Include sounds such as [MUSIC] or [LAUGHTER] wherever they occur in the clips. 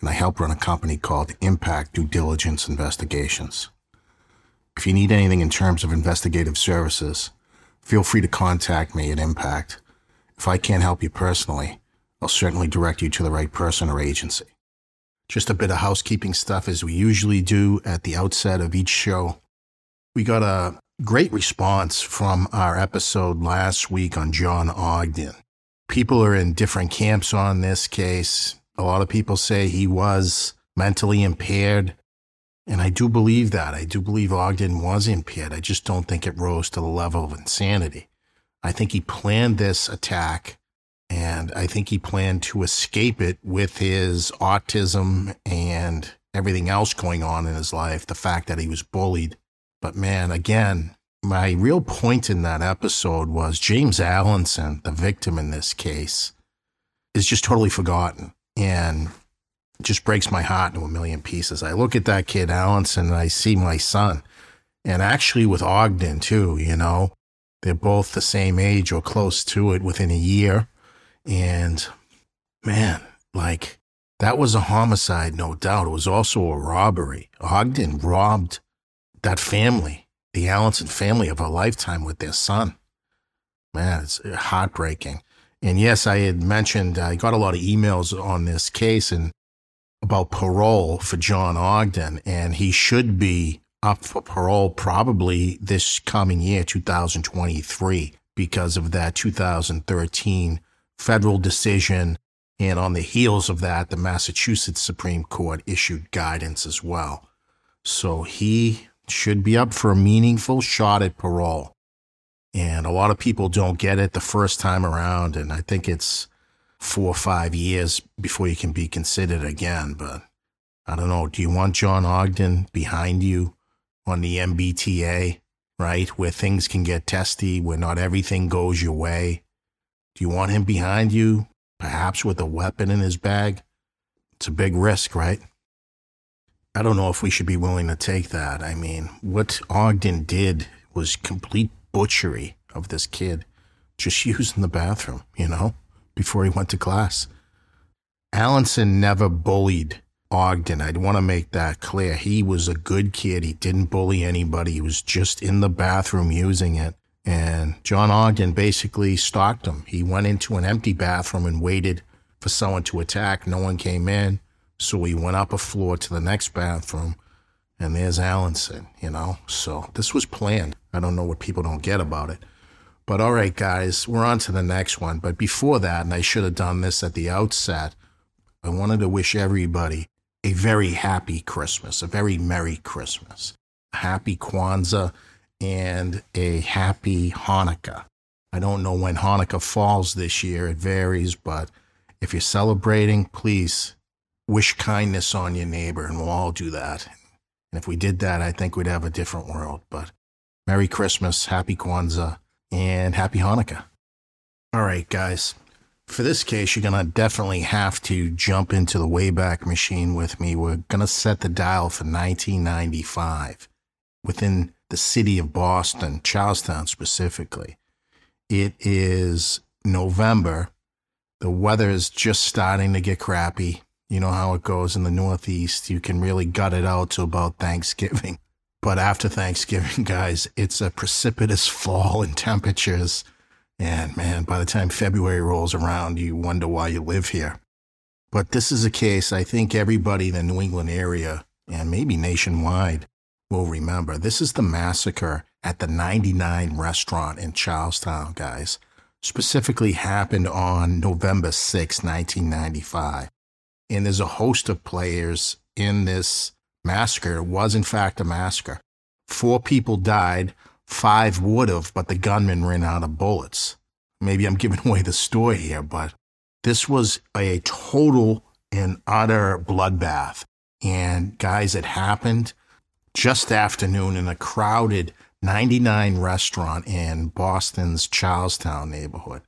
and I help run a company called Impact Due Diligence Investigations. If you need anything in terms of investigative services, feel free to contact me at Impact. If I can't help you personally, I'll certainly direct you to the right person or agency. Just a bit of housekeeping stuff as we usually do at the outset of each show. We got a great response from our episode last week on John Ogden people are in different camps on this case. A lot of people say he was mentally impaired. And I do believe that. I do believe Ogden was impaired. I just don't think it rose to the level of insanity. I think he planned this attack and I think he planned to escape it with his autism and everything else going on in his life, the fact that he was bullied. But man, again, my real point in that episode was James Alenson, the victim in this case, is just totally forgotten and just breaks my heart into a million pieces. I look at that kid Alenson and I see my son. And actually with Ogden too, you know, they're both the same age or close to it within a year. And man, like that was a homicide, no doubt. It was also a robbery. Ogden robbed that family the Alenson family of a lifetime with their son. Man, it's heartbreaking. And yes, I had mentioned I got a lot of emails on this case and about parole for John Ogden, and he should be up for parole probably this coming year, 2023, because of that 2013 federal decision. And on the heels of that, the Massachusetts Supreme Court issued guidance as well. So he should be up for a meaningful shot at parole. And a lot of people don't get it the first time around. And I think it's four or five years before you can be considered again. But I don't know. Do you want John Ogden behind you on the MBTA, right? Where things can get testy, where not everything goes your way? Do you want him behind you, perhaps with a weapon in his bag? It's a big risk, right? I don't know if we should be willing to take that. I mean, what Ogden did was complete butchery of this kid just [LAUGHS] using the bathroom, you know, before he went to class. Alenson never bullied Ogden. I'd want to make that clear. He was a good kid. He didn't bully anybody. He was just in the bathroom using it. And John Ogden basically stalked him. He went into an empty bathroom and waited for someone to attack. No one came in. So he went up a floor to the next bathroom, and there's Alenson, you know? So this was planned. I don't know what people don't get about it. But all right, guys, we're on to the next one. But before that, and I should have done this at the outset, I wanted to wish everybody a very happy Christmas, a very Merry Christmas, a happy Kwanzaa, and a happy Hanukkah. I don't know when Hanukkah falls this year, it varies, but if you're celebrating, please wish kindness on your neighbor, and we'll all do that. And if we did that, I think we'd have a different world. But Merry Christmas, Happy Kwanzaa, and Happy Hanukkah. All right, guys. For this case, you're going to definitely have to jump into the Wayback Machine with me. We're going to set the dial for 1995 within the city of Boston, Charlestown specifically. It is November. The weather is just starting to get crappy. You know how it goes in the Northeast. You can really gut it out to about Thanksgiving. [LAUGHS] But after Thanksgiving, guys, it's a precipitous fall in temperatures. And man, by the time February rolls around, you wonder why you live here. But this is a case I think everybody in the New England area and maybe nationwide will remember. This is the massacre at the 99 restaurant in Charlestown, guys. Specifically happened on November 6, 1995 and there's a host of players in this massacre. It was, in fact, a massacre. Four people died, five would have, but the gunman ran out of bullets. Maybe I'm [LAUGHS] giving away the story here, but this was a total and utter bloodbath. And guys, it happened just afternoon in a crowded 99 restaurant in Boston's Charlestown neighborhood.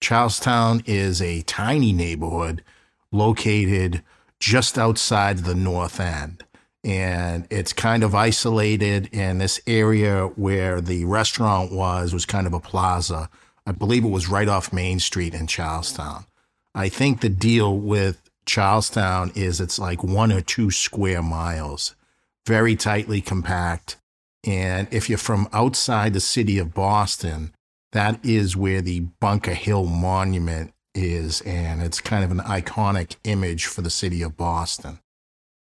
Charlestown is a tiny neighborhood located just outside the North End. And it's kind of isolated in this area where the restaurant was, was kind of a plaza. I believe it was right off Main Street in Charlestown. I think the deal with Charlestown is it's like one or two square miles, very tightly compact. And if you're from outside the city of Boston, that is where the Bunker Hill Monument is. And it's kind of an iconic image for the city of Boston.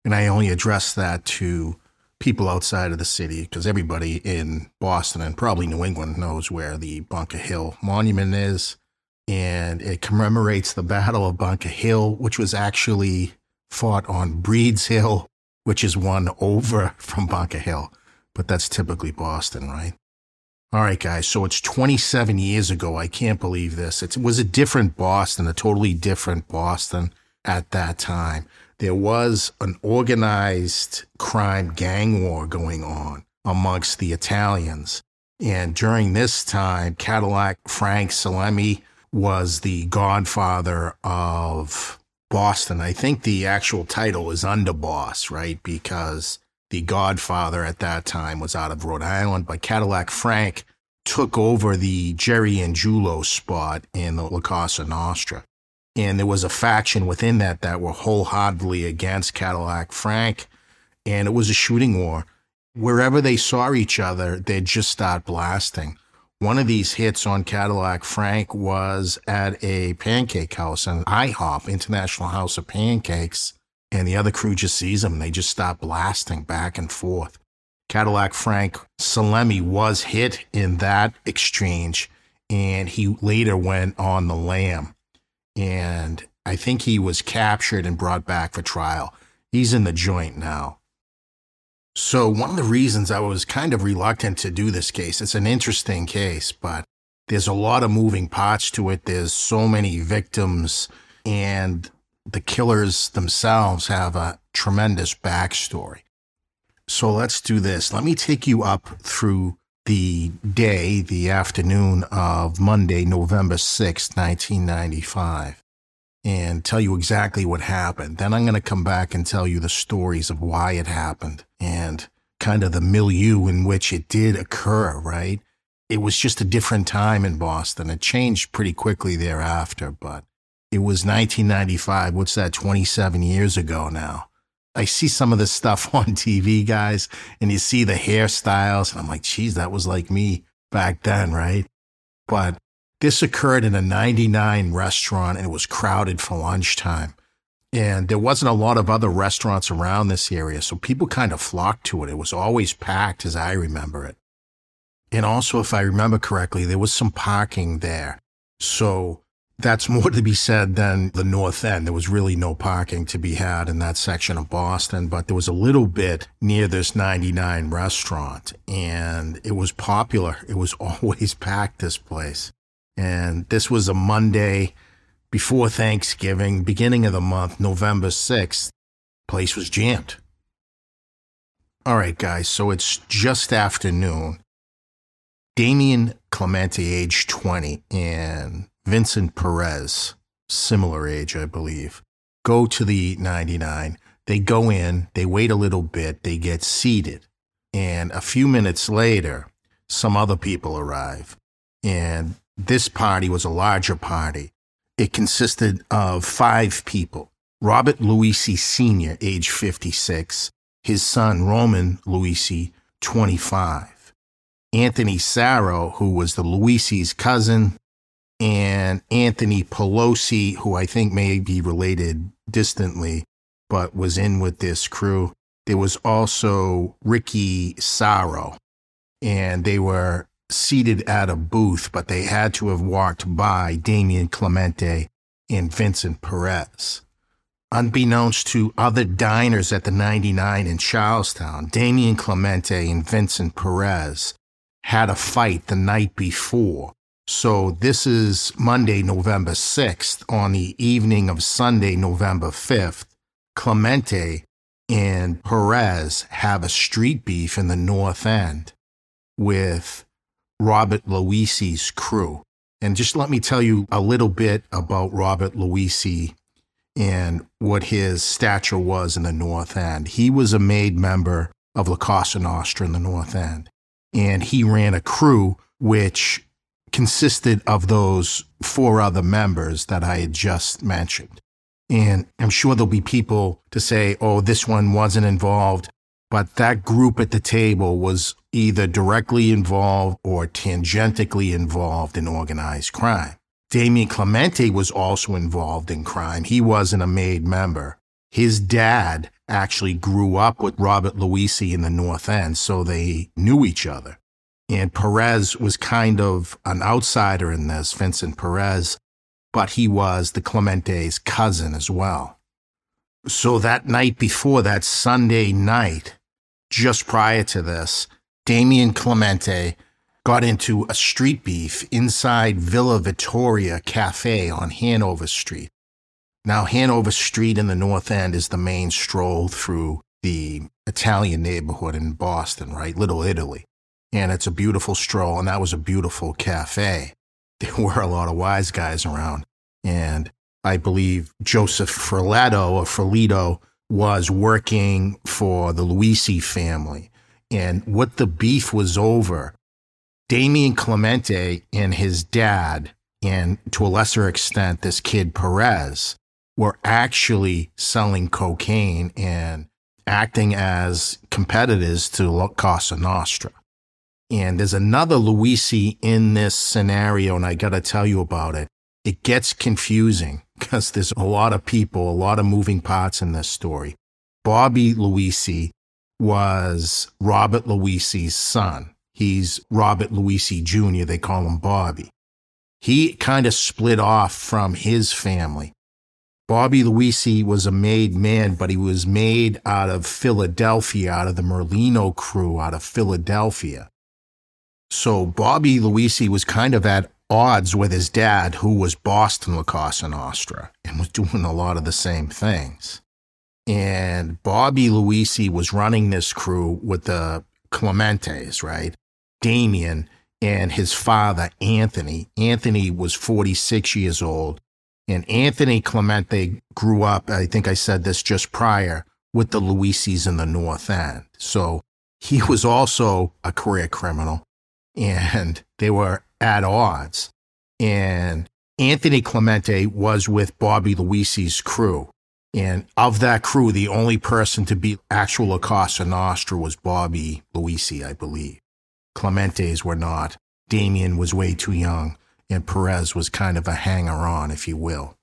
And I only address that to people outside of the city because everybody in Boston and probably New England knows where the Bunker Hill Monument is. And it commemorates the Battle of Bunker Hill, which was actually fought on Breed's Hill, which is one over [LAUGHS] from Bunker Hill. But that's typically Boston, right? All right, guys. So it's 27 years ago. I can't believe this. It was a different Boston, a totally different Boston at that time. There was an organized crime gang war going on amongst the Italians. And during this time, Cadillac Frank Salemme was the godfather of Boston. I think the actual title is underboss, right? Because the godfather at that time was out of Rhode Island, but Cadillac Frank took over the Jerry Angiulo spot in the La Cosa Nostra. And there was a faction within that that were wholeheartedly against Cadillac Frank. And it was a shooting war. Wherever they saw each other, they'd just start blasting. One of these hits on Cadillac Frank was at a pancake house, an IHOP, International House of Pancakes. And the other crew just sees them. They just start blasting back and forth. Cadillac Frank Salemme was hit in that exchange, and he later went on the lam. And I think he was captured and brought back for trial. He's in the joint now. So, one of the reasons I was kind of reluctant to do this case, it's an interesting case, but there's a lot of moving parts to it. There's so many victims, and the killers themselves have a tremendous backstory. So, let's do this. Let me take you up through the day, the afternoon of Monday, November 6th, 1995 and tell you exactly what happened. Then I'm going to come back and tell you the stories of why it happened and kind of the milieu in which it did occur, right? It was just a different time in Boston. It changed pretty quickly thereafter, but it was 1995. What's that, 27 years ago now? I see some of this stuff [LAUGHS] on TV, guys, and you see the hairstyles, and I'm like, geez, that was like me back then, right? But this occurred in a 99 restaurant and it was crowded for lunchtime. And there wasn't a lot of other restaurants around this area, so people kind of flocked to it. It was always packed as I remember it. And also, if I remember correctly, there was some parking there. So that's more to be said than the North End. There was really no parking to be had in that section of Boston, but there was a little bit near this 99 restaurant, and it was popular. It was [LAUGHS] always packed, this place. And this was a Monday before Thanksgiving, beginning of the month, November 6th. Place was jammed. All right, guys, so it's just afternoon. Damien Clemente, age 20, and Vincent Perez, similar age, I believe, go to the 99. They go in, they wait a little bit, they get seated. And a few minutes later, some other people arrive. And this party was a larger party. It consisted of five people Robert Luisi Sr., age 56, his son Roman Luisi, 25, Anthony Sarro, who was the Luisi's cousin, and Anthony Pelosi, who I think may be related distantly, but was in with this crew. There was also Ricky Sarro, and they were seated at a booth, but they had to have walked by Damian Clemente and Vincent Perez. Unbeknownst to other diners at the 99 in Charlestown, Damian Clemente and Vincent Perez had a fight the night before. So this is Monday, November 6th. On the evening of Sunday, November 5th, Clemente and Perez have a street beef in the North End with Robert Luisi's crew. And just let me tell you a little bit about Robert Luisi and what his stature was in the North End. He was a made member of La Cosa Nostra in the North End, and he ran a crew which consisted of those four other members that I had just mentioned. And I'm sure there'll be people to say, oh, this one wasn't involved. But that group at the table was either directly involved or tangentially involved in organized crime. Damien Clemente was also involved in crime. He wasn't a made member. His dad actually grew up with Robert Luisi in the North End, so they knew each other. And Perez was kind of an outsider in this, Vincent Perez, but he was the Clemente's cousin as well. So that night before, that Sunday night, just prior to this, Damien Clemente got into a street beef inside Villa Vittoria Cafe on Hanover Street. Now, Hanover Street in the North End is the main stroll through the Italian neighborhood in Boston, right? Little Italy. And it's a beautiful stroll, and that was a beautiful cafe. [LAUGHS] There were a lot of wise guys around. And I believe Joseph Ferletto or Ferlito was working for the Luisi family. And what the beef was over, Damien Clemente and his dad, and to a lesser extent, this kid Perez, were actually selling cocaine and acting as competitors to La Cosa Nostra. And there's another Luisi in this scenario, and I got to tell you about it. It gets confusing because there's a lot of people, a lot of moving parts in this story. Bobby Luisi was Robert Luisi's son. He's Robert Luisi Jr., they call him Bobby. He kind of split off from his family. Bobby Luisi was a made man, but he was made out of Philadelphia, out of the Merlino crew out of Philadelphia. So Bobby Luisi was kind of at odds with his dad, who was Boston La and Nostra and was [LAUGHS] doing a lot of the same things. And Bobby Luisi was running this crew with the Clementes, right? Damien and his father, Anthony. Anthony was 46 years old. And Anthony Clemente grew up, I think I said this just prior, with the Luisis in the North End. So he was also a career criminal and they were at odds. And Anthony Clemente was with Bobby Luisi's crew. And of that crew, the only person to beat actual La Cosa Nostra was Bobby Luisi, I believe. Clemente's were not. Damien was way too young, and Perez was kind of a hanger on, if you will.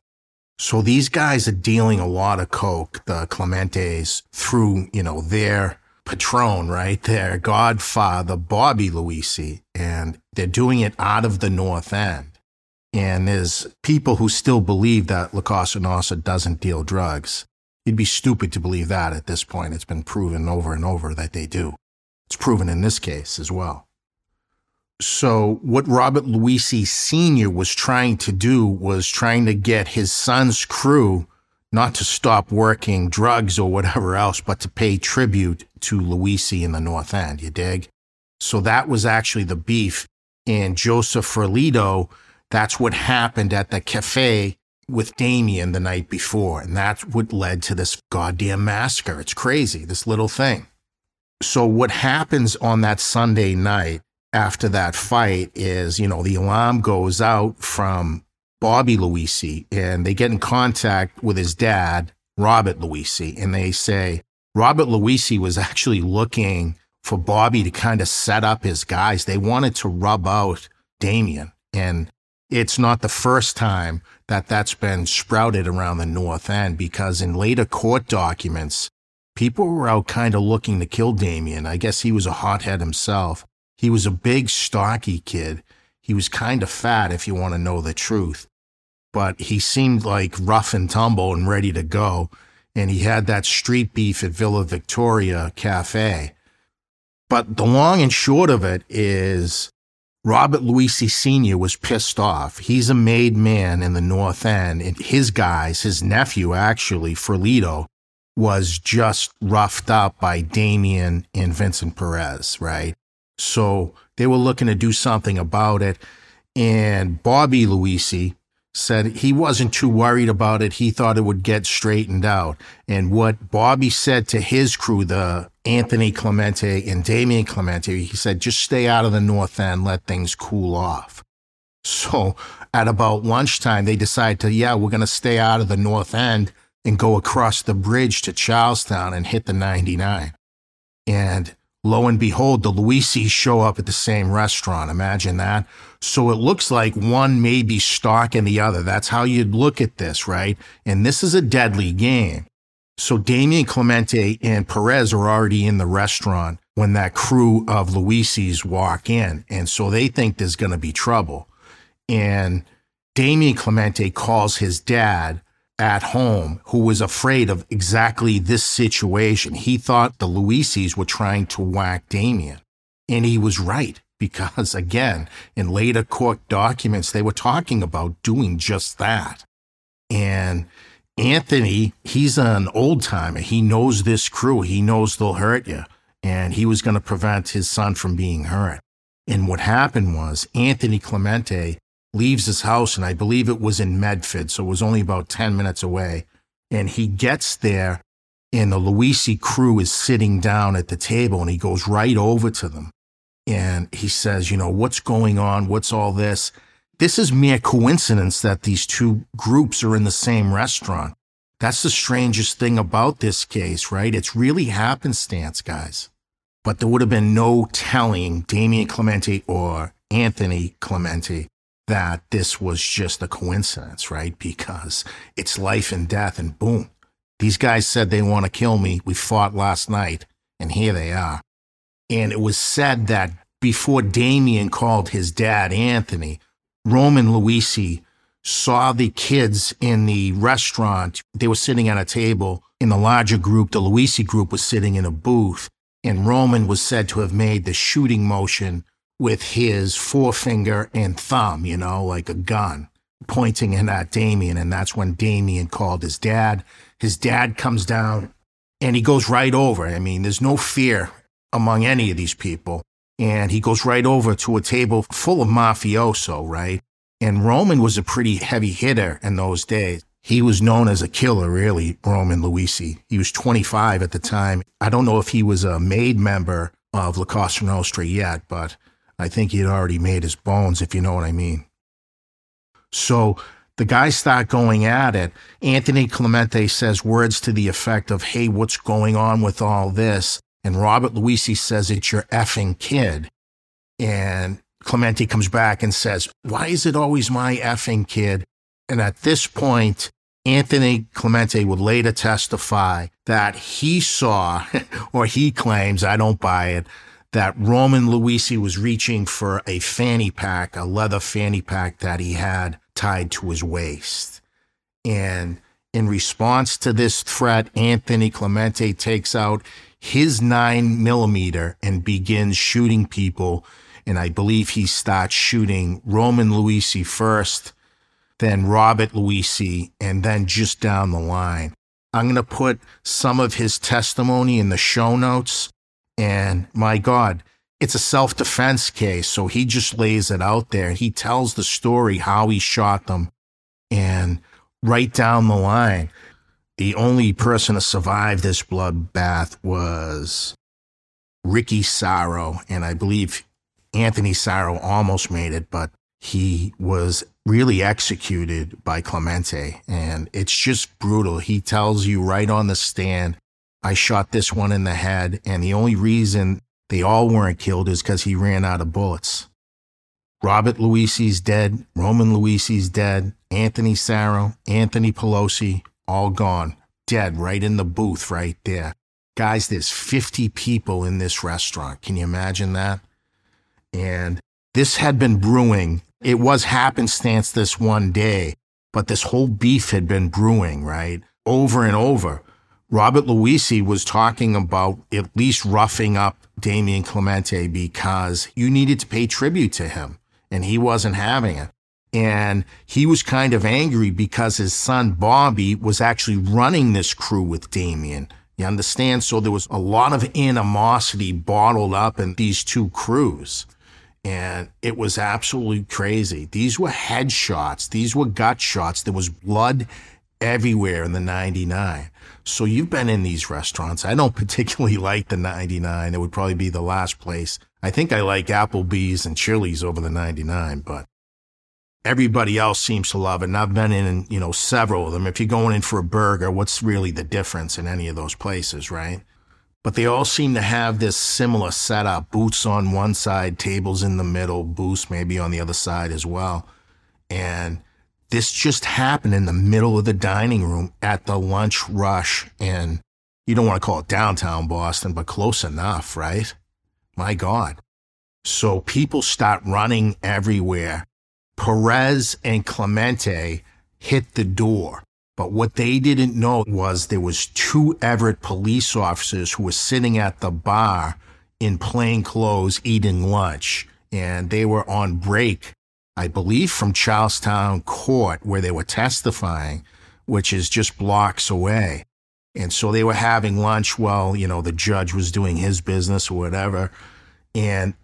So these guys are dealing a lot of coke, the Clementes, through, you know, their patron, right? Their godfather, Bobby Luisi, and they're doing it out of the North End. And there's people who still believe that La Cosa Nostra doesn't deal drugs. You'd be stupid to believe that at this point. It's been proven over and over that they do. It's proven in this case as well. So, what Robert Luisi Sr. was trying to do was trying to get his son's crew not to stop working drugs or whatever else, but to pay tribute to Luisi in the North End. You dig? So that was actually the beef. And Joseph Ferlito, that's what happened at the cafe with Damien the night before. And that's what led to this goddamn massacre. It's crazy, this little thing. So what happens on that Sunday night after that fight is, you know, the alarm goes out from Bobby Luisi and they get in contact with his dad, Robert Luisi, and they say Robert Luisi was actually looking for Bobby to kind of set up his guys. They wanted to rub out Damien. And it's not the first time that that's been sprouted around the North End because in later court documents, people were out kind of looking to kill Damien. I guess he was a hothead himself. He was a big, stocky kid. He was kind of fat, if you want to know the truth but he seemed like rough and tumble and ready to go. And he had that street beef at Villa Victoria Cafe. But the long and short of it is Robert Luisi Sr. was pissed off. He's a made man in the North End, and his guys, his nephew actually, Ferlito, was just roughed up by Damien and Vincent Perez, right? So they were looking to do something about it. And Bobby Luisi said he wasn't too worried about it. He thought it would get straightened out. And what Bobby said to his crew, the Anthony Clemente and Damien Clemente, he said, just stay out of the north end, let things cool off. So at about lunchtime, they decided to, yeah, we're going to stay out of the north end and go across the bridge to Charlestown and hit the 99. And lo and behold, the Luisis show up at the same restaurant. Imagine that. So it looks like one may be stalking the other. That's how you'd look at this, right? And this is a deadly game. So Damien Clemente and Perez are already in the restaurant when that crew of Luisis walk in. And so they think there's going to be trouble. And Damien Clemente calls his dad at home who was afraid of exactly this situation. He thought the Luisis were trying to whack Damien. And he was right because, again, in later court documents, they were talking about doing just that. And Anthony, he's an old timer. He knows this crew, he knows they'll hurt you. And he was going to prevent his son from being hurt. And what happened was Anthony Clemente leaves his house, and I believe it was in Medford, so it was only about 10 minutes away. And he gets there, and the Luisi crew is sitting down at the table, and he goes right over to them. And he says, You know, what's going on? What's all this? This is mere coincidence that these two groups are in the same restaurant. That's the strangest thing about this case, right? It's really happenstance, guys. But there would have been no telling Damien Clemente or Anthony Clemente that this was just a coincidence, right? Because it's life and death, and boom, these guys said they want to kill me. We fought last night, and here they are. And it was said that before Damien called his dad Anthony, Roman Luisi saw the kids in the restaurant. They were sitting at a table. In the larger group, the Luisi group was sitting in a booth, and Roman was said to have made the shooting motion with his forefinger and thumb, you know, like a gun, pointing in at Damien. And that's when Damien called his dad. His dad comes down and he goes right over. I mean, there's no fear among any of these people. And he goes right over to a table full of mafioso, right? And Roman was a pretty heavy hitter in those days. He was known as a killer, really, Roman Luisi. He was 25 at the time. I don't know if he was a made member of La Cosa Nostra yet, but I think he had already made his bones, if you know what I mean. So the guys start going at it. Anthony Clemente says words to the effect of, Hey, what's going on with all this? And Robert Luisi says, It's your effing kid. And Clemente comes back and says, Why is it always my effing kid? And at this point, Anthony Clemente would later testify that he saw, [LAUGHS] or he claims, I don't buy it, that Roman Luisi was reaching for a fanny pack, a leather fanny pack that he had tied to his waist. And in response to this threat, Anthony Clemente takes out his nine millimeter and begins shooting people. And I believe he starts shooting Roman Luisi first, then Robert Luisi, and then just down the line. I'm going to put some of his testimony in the show notes and my God, it's a self defense case. So he just lays it out there. He tells the story how he shot them. And right down the line, the only person to survive this bloodbath was Ricky Sarro. And I believe Anthony Sarro almost made it, but he was really executed by Clemente. And it's just brutal. He tells you right on the stand I shot this one in the head, and the only reason they all weren't killed is because he ran out of bullets. Robert Luisi's dead, Roman Luisi's dead, Anthony Sarro, Anthony Pelosi, all gone, dead right in the booth right there. Guys, there's 50 people in this restaurant. Can you imagine that? And this had been brewing. It was happenstance this one day, but this whole beef had been brewing, right? Over and over. Robert Luisi was talking about at least roughing up Damien Clemente because you needed to pay tribute to him and he wasn't having it. And he was kind of angry because his son Bobby was actually running this crew with Damien. You understand? So there was a lot of animosity bottled up in these two crews. And it was absolutely crazy. These were headshots, these were gut shots. There was blood everywhere in the 99. So you've been in these restaurants. I don't [LAUGHS] particularly like the 99. It would probably be the last place. I think I like Applebee's and Chili's over the 99, but everybody else seems to love it. And I've been in, you know, several of them. If you're going in for a burger, what's really the difference in any of those places, right? But they all seem to have this similar setup booths on one side, tables in the middle, booths maybe on the other side as well. And this just happened in the middle of the dining room at the lunch rush. And you don't want to call it downtown Boston, but close enough, right? My God. So people start running everywhere Perez and Clemente hit the door. But what they didn't know was there was two Everett police officers who were sitting at the bar in plain clothes eating lunch. And they were on break, I believe, from Charlestown Court where they were testifying, which is just blocks away. And so they were having lunch while, you know, the judge was doing his business or whatever. And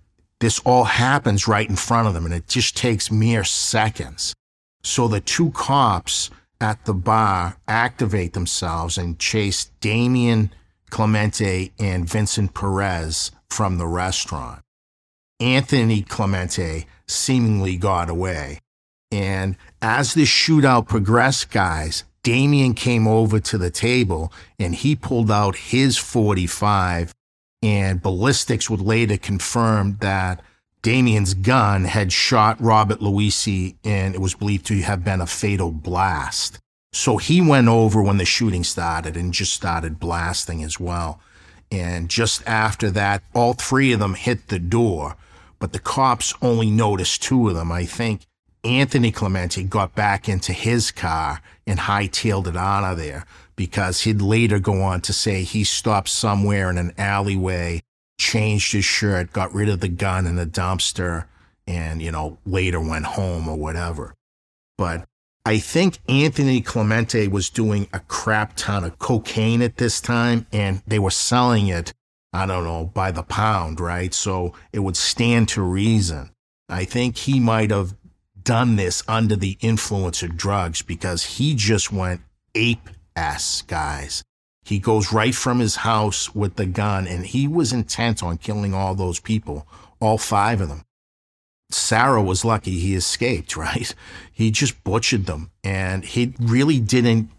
this all happens right in front of them, and it just takes mere seconds. So the two cops at the bar activate themselves and chase Damien Clemente and Vincent Perez from the restaurant. Anthony Clemente seemingly got away. And as the shootout progressed, guys, Damien came over to the table and he pulled out his 45 and ballistics would later confirm that Damien's gun had shot Robert Luisi and it was believed to have been a fatal blast. So he went over when the shooting started and just started blasting as well. And just after that, all three of them hit the door, but the cops only noticed two of them. I think Anthony Clemente got back into his car and hightailed it out of there because he'd later go on to say he stopped somewhere in an alleyway, changed his shirt, got rid of the gun in the dumpster, and, you know, later went home or whatever. But I think Anthony Clemente was doing a crap ton of cocaine at this time, and they were selling it, I don't know, by the pound, right? So it would stand to reason. I think he might have done this under the influence of drugs because he just went ape ass, guys. He goes right from his house with the gun, and he was intent on killing all those people, all five of them. Sarro was lucky he escaped, [LAUGHS] right? He just butchered them, and he really didn't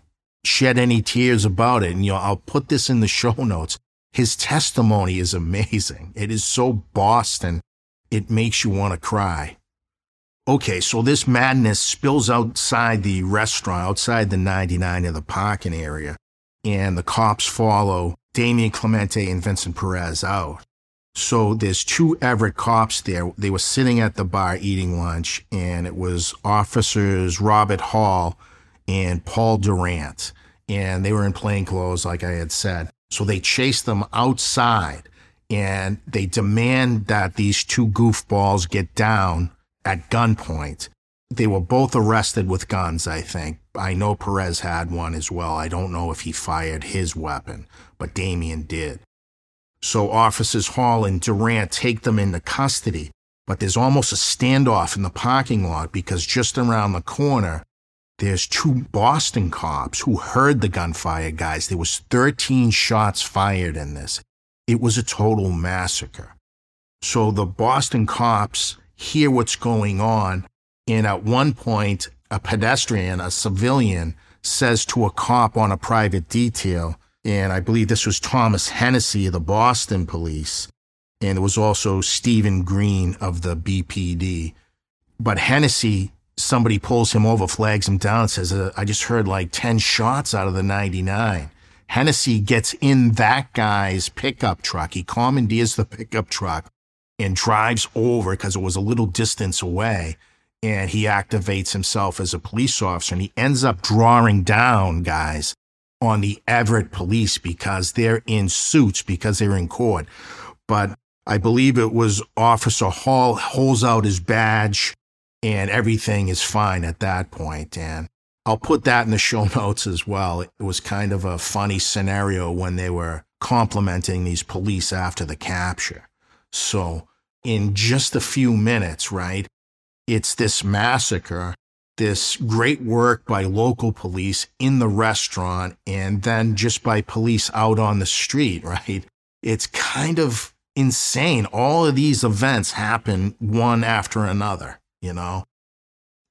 shed any tears about it. And, you know, I'll put this in the show [LAUGHS] notes. His testimony is amazing. It is so Boston, it makes you want to cry. Okay, so this madness spills outside the restaurant, outside the 99 in the parking area, and the cops follow Damien Clemente and Vincent Perez out. So there's two Everett cops there. They were sitting at the bar eating lunch, and it was officers Robert Hall and Paul Durant, and they were in plain clothes, like I had said. So they chase them outside, and they demand that these two goofballs get down at gunpoint. They were both arrested with guns, I think. I know Perez had one as well. I don't know if he fired his weapon, but Damien did. So officers Hall and Durant take them into custody, but there's almost a standoff in the parking lot because just around the corner, there's two Boston cops who heard the gunfire, guys. There was 13 shots fired in this. It was a total massacre. So the Boston cops hear what's going on. And at one point, a pedestrian, a civilian, says to a cop on a private detail, and I believe this was Thomas Hennessy of the Boston police, and it was also Stephen Green of the BPD. But Hennessy, somebody pulls him over, flags him down, says, uh, I just heard like 10 shots out of the 99. Hennessy gets in that guy's pickup truck. He commandeers the pickup truck, and drives over because it was a little distance away. And he activates himself as a police officer and he ends up drawing down guys on the Everett police because they're in suits because they're in court. But I believe it was Officer Hall holds out his badge and everything is fine at that point. And I'll put that in the show [LAUGHS] notes as well. It was kind of a funny scenario when they were complimenting these police after the capture. So, in just a few minutes, right, it's this massacre, this great work by local police in the restaurant, and then just by police out on the street, [LAUGHS] right? It's kind of insane. All of these events happen one after another, you know?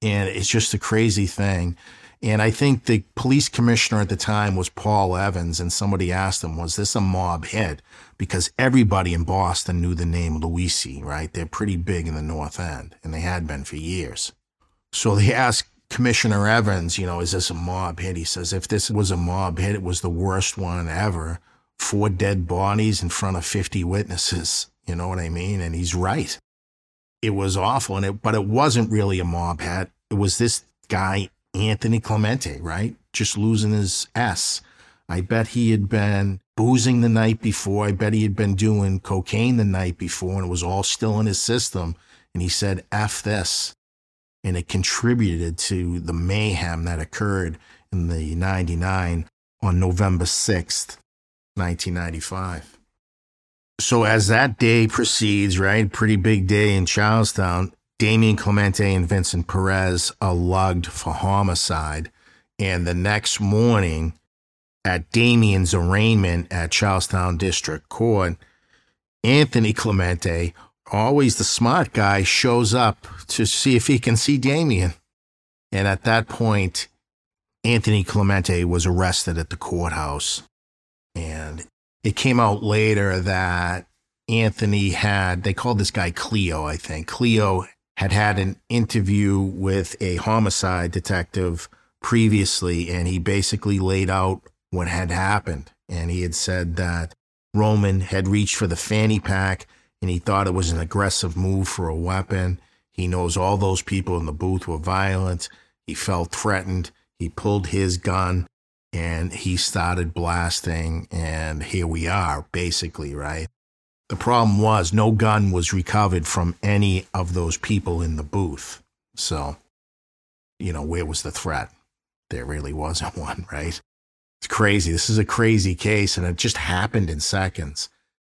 And it's just a crazy thing. And I think the police commissioner at the time was Paul Evans, and somebody asked him, Was this a mob hit? Because everybody in Boston knew the name Luisi, right? They're pretty big in the North End, and they had been for years. So they asked Commissioner Evans, you know, is this a mob hit? He says, If this was a mob hit, it was the worst one ever. Four dead bodies in front of 50 witnesses. [LAUGHS] You know what I mean? And he's right. It was awful, and it, but it wasn't really a mob hit. It was this guy Anthony Clemente, right? Just losing his S. I bet he had been boozing the night before. I bet he had been doing cocaine the night before and it was all still in his system. And he said, F this. And it contributed to the mayhem that occurred in the 99 on November 6th, 1995. So as that day proceeds, right, pretty big day in Charlestown, Damien Clemente and Vincent Perez are lugged for homicide. And the next morning, at Damien's arraignment at Charlestown District Court, Anthony Clemente, always the smart guy, shows up to see if he can see Damien. And at that point, Anthony Clemente was arrested at the courthouse. And it came out later that Anthony had, they called this guy Cleo, I think. Cleo had had an interview with a homicide detective previously, and he basically laid out what had happened. And he had said that Roman had reached for the fanny pack and he thought it was an aggressive move for a weapon. He knows all those people in the booth were violent. He felt threatened. He pulled his gun and he started blasting. And here we are, basically, right? The problem was no gun was recovered from any of those people in the booth. So, you know, where was the threat? There really wasn't [LAUGHS] one, right? It's crazy. This is a crazy case, and it just happened in seconds.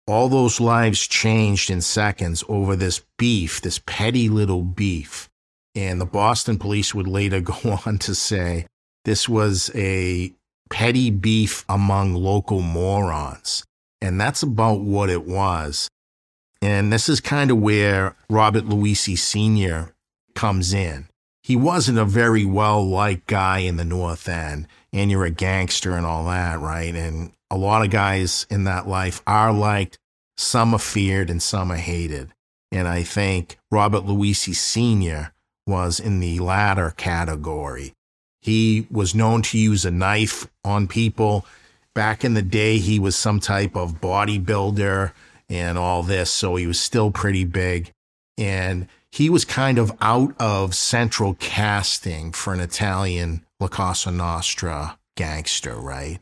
All those lives changed in seconds over this beef, this petty little beef. And the Boston police would later [LAUGHS] go on to say this was a petty beef among local morons. And that's about what it was. And this is kind of where Robert Luisi Sr. comes in. He wasn't a very well liked guy in the North End, and you're a gangster and all that, right? And a lot of guys in that life are liked, some are feared, and some are hated. And I think Robert Luisi Sr. was in the latter category. He was known to use a knife on people back in the day, he was some type of bodybuilder and all this. So he was still pretty big. And he was kind of out of central casting for an Italian La Cosa Nostra gangster, right?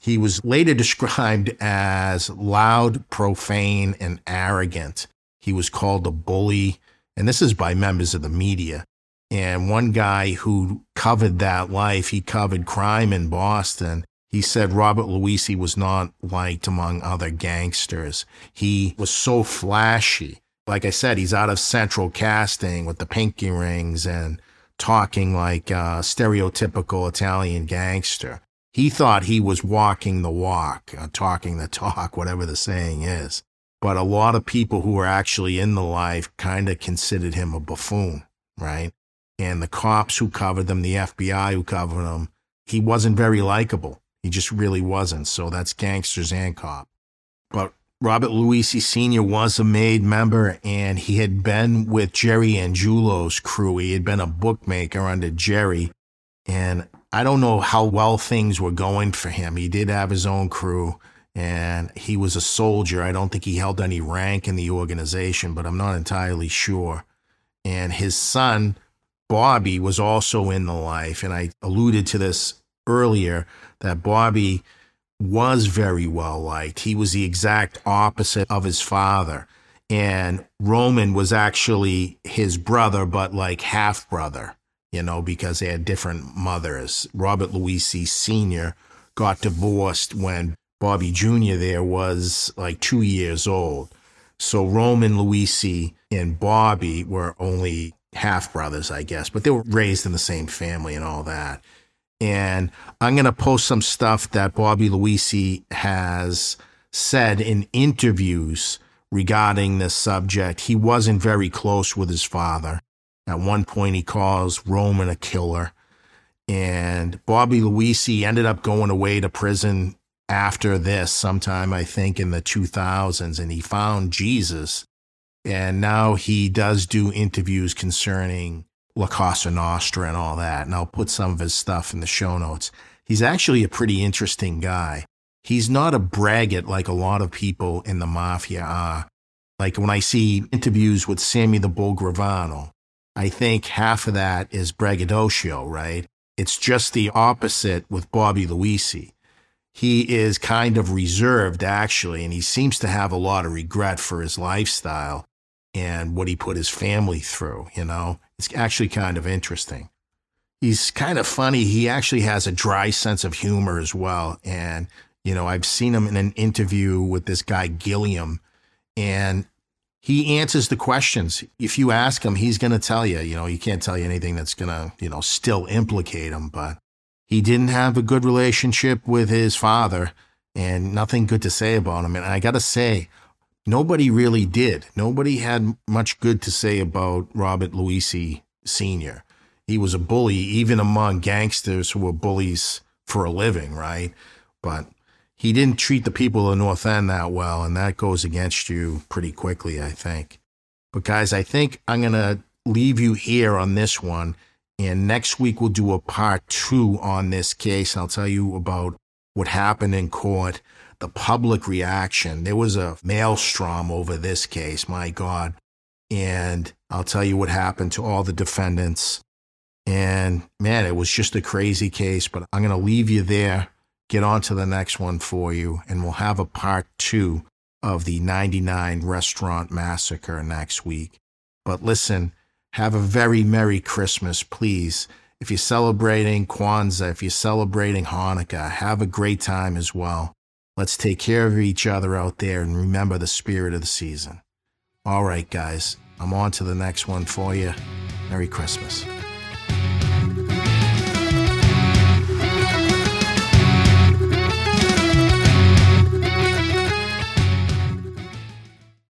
He was later [LAUGHS] described as loud, profane, and arrogant. He was called a bully, and this is by members of the media. And one guy who covered that life, he covered crime in Boston. He said Robert Luisi was not liked among other gangsters. He was so flashy. Like I said, he's out of central casting with the pinky rings and talking like a stereotypical Italian gangster. He thought he was walking the walk, uh, talking the [LAUGHS] talk, whatever the saying is. But a lot of people who were actually in the life kind of considered him a buffoon, right? And the cops who covered them, the FBI who covered him, he wasn't very likable. He just really wasn't. So that's Gangsters and Cop. But Robert Luisi Sr. was a made member and he had been with Jerry Angiulo's crew. He had been a bookmaker under Jerry. And I don't know how well things were going for him. He did have his own crew and he was a soldier. I don't think he held any rank in the organization, but I'm not entirely sure. And his son, Bobby, was also in the life. And I alluded to this earlier that Bobby was very well liked. He was the exact opposite of his father. And Roman was actually his brother, but like half brother, you know, because they had different mothers. Robert Luisi Sr. got divorced when Bobby Jr. there was like two years old. So Roman Luisi and Bobby were only half brothers, I guess, but they were raised in the same family and all that. And I'm going to post some stuff that Bobby Luisi has said in interviews regarding this subject. He wasn't very close with his father. At one point, he calls Roman a killer. And Bobby Luisi ended up going away to prison after this, sometime I think in the 2000s, and he found Jesus. And now he does do interviews concerning La Cosa Nostra and all that. And I'll put some of his stuff in the show notes. He's actually a pretty interesting guy. He's not a braggart like a lot of people in the mafia are. Like when I see interviews with Sammy the Bull Gravano, I think half of that is braggadocio, right? It's just the opposite with Bobby Luisi he is kind of reserved actually, and he seems to have a lot of regret for his lifestyle and what he put his family through. You know, it's actually kind of interesting. He's kind of funny. He actually has a dry sense of humor as well. And, you know, I've seen him in an interview with this guy, Gilliam, and he answers the questions. If you ask him, he's going to tell you, you know, he can't tell you anything that's going to, you know, still implicate him, but he didn't have a good relationship with his father and nothing good to say about him. And I got to say, nobody really did. Nobody had much good to say about Robert Luisi Sr. He was a bully, even among gangsters who were bullies for a living, right? But he didn't treat the people of the North End that well, and that goes against you pretty quickly, I think. But guys, I think I'm going to leave you here on this one and next week, we'll do a part two on this case. I'll tell you about what happened in court, the public reaction. There was a maelstrom over this case, my God. And I'll tell you what happened to all the defendants. And man, it was just a crazy case, but I'm going to leave you there, get on to the next one for you, and we'll have a part two of the 99 restaurant massacre next week. But listen, have a very Merry Christmas, please. If you're celebrating Kwanzaa, if you're celebrating Hanukkah, have a great time as well. Let's take care of each other out there and remember the spirit of the season. All right, guys, I'm on to the next one for you. Merry Christmas.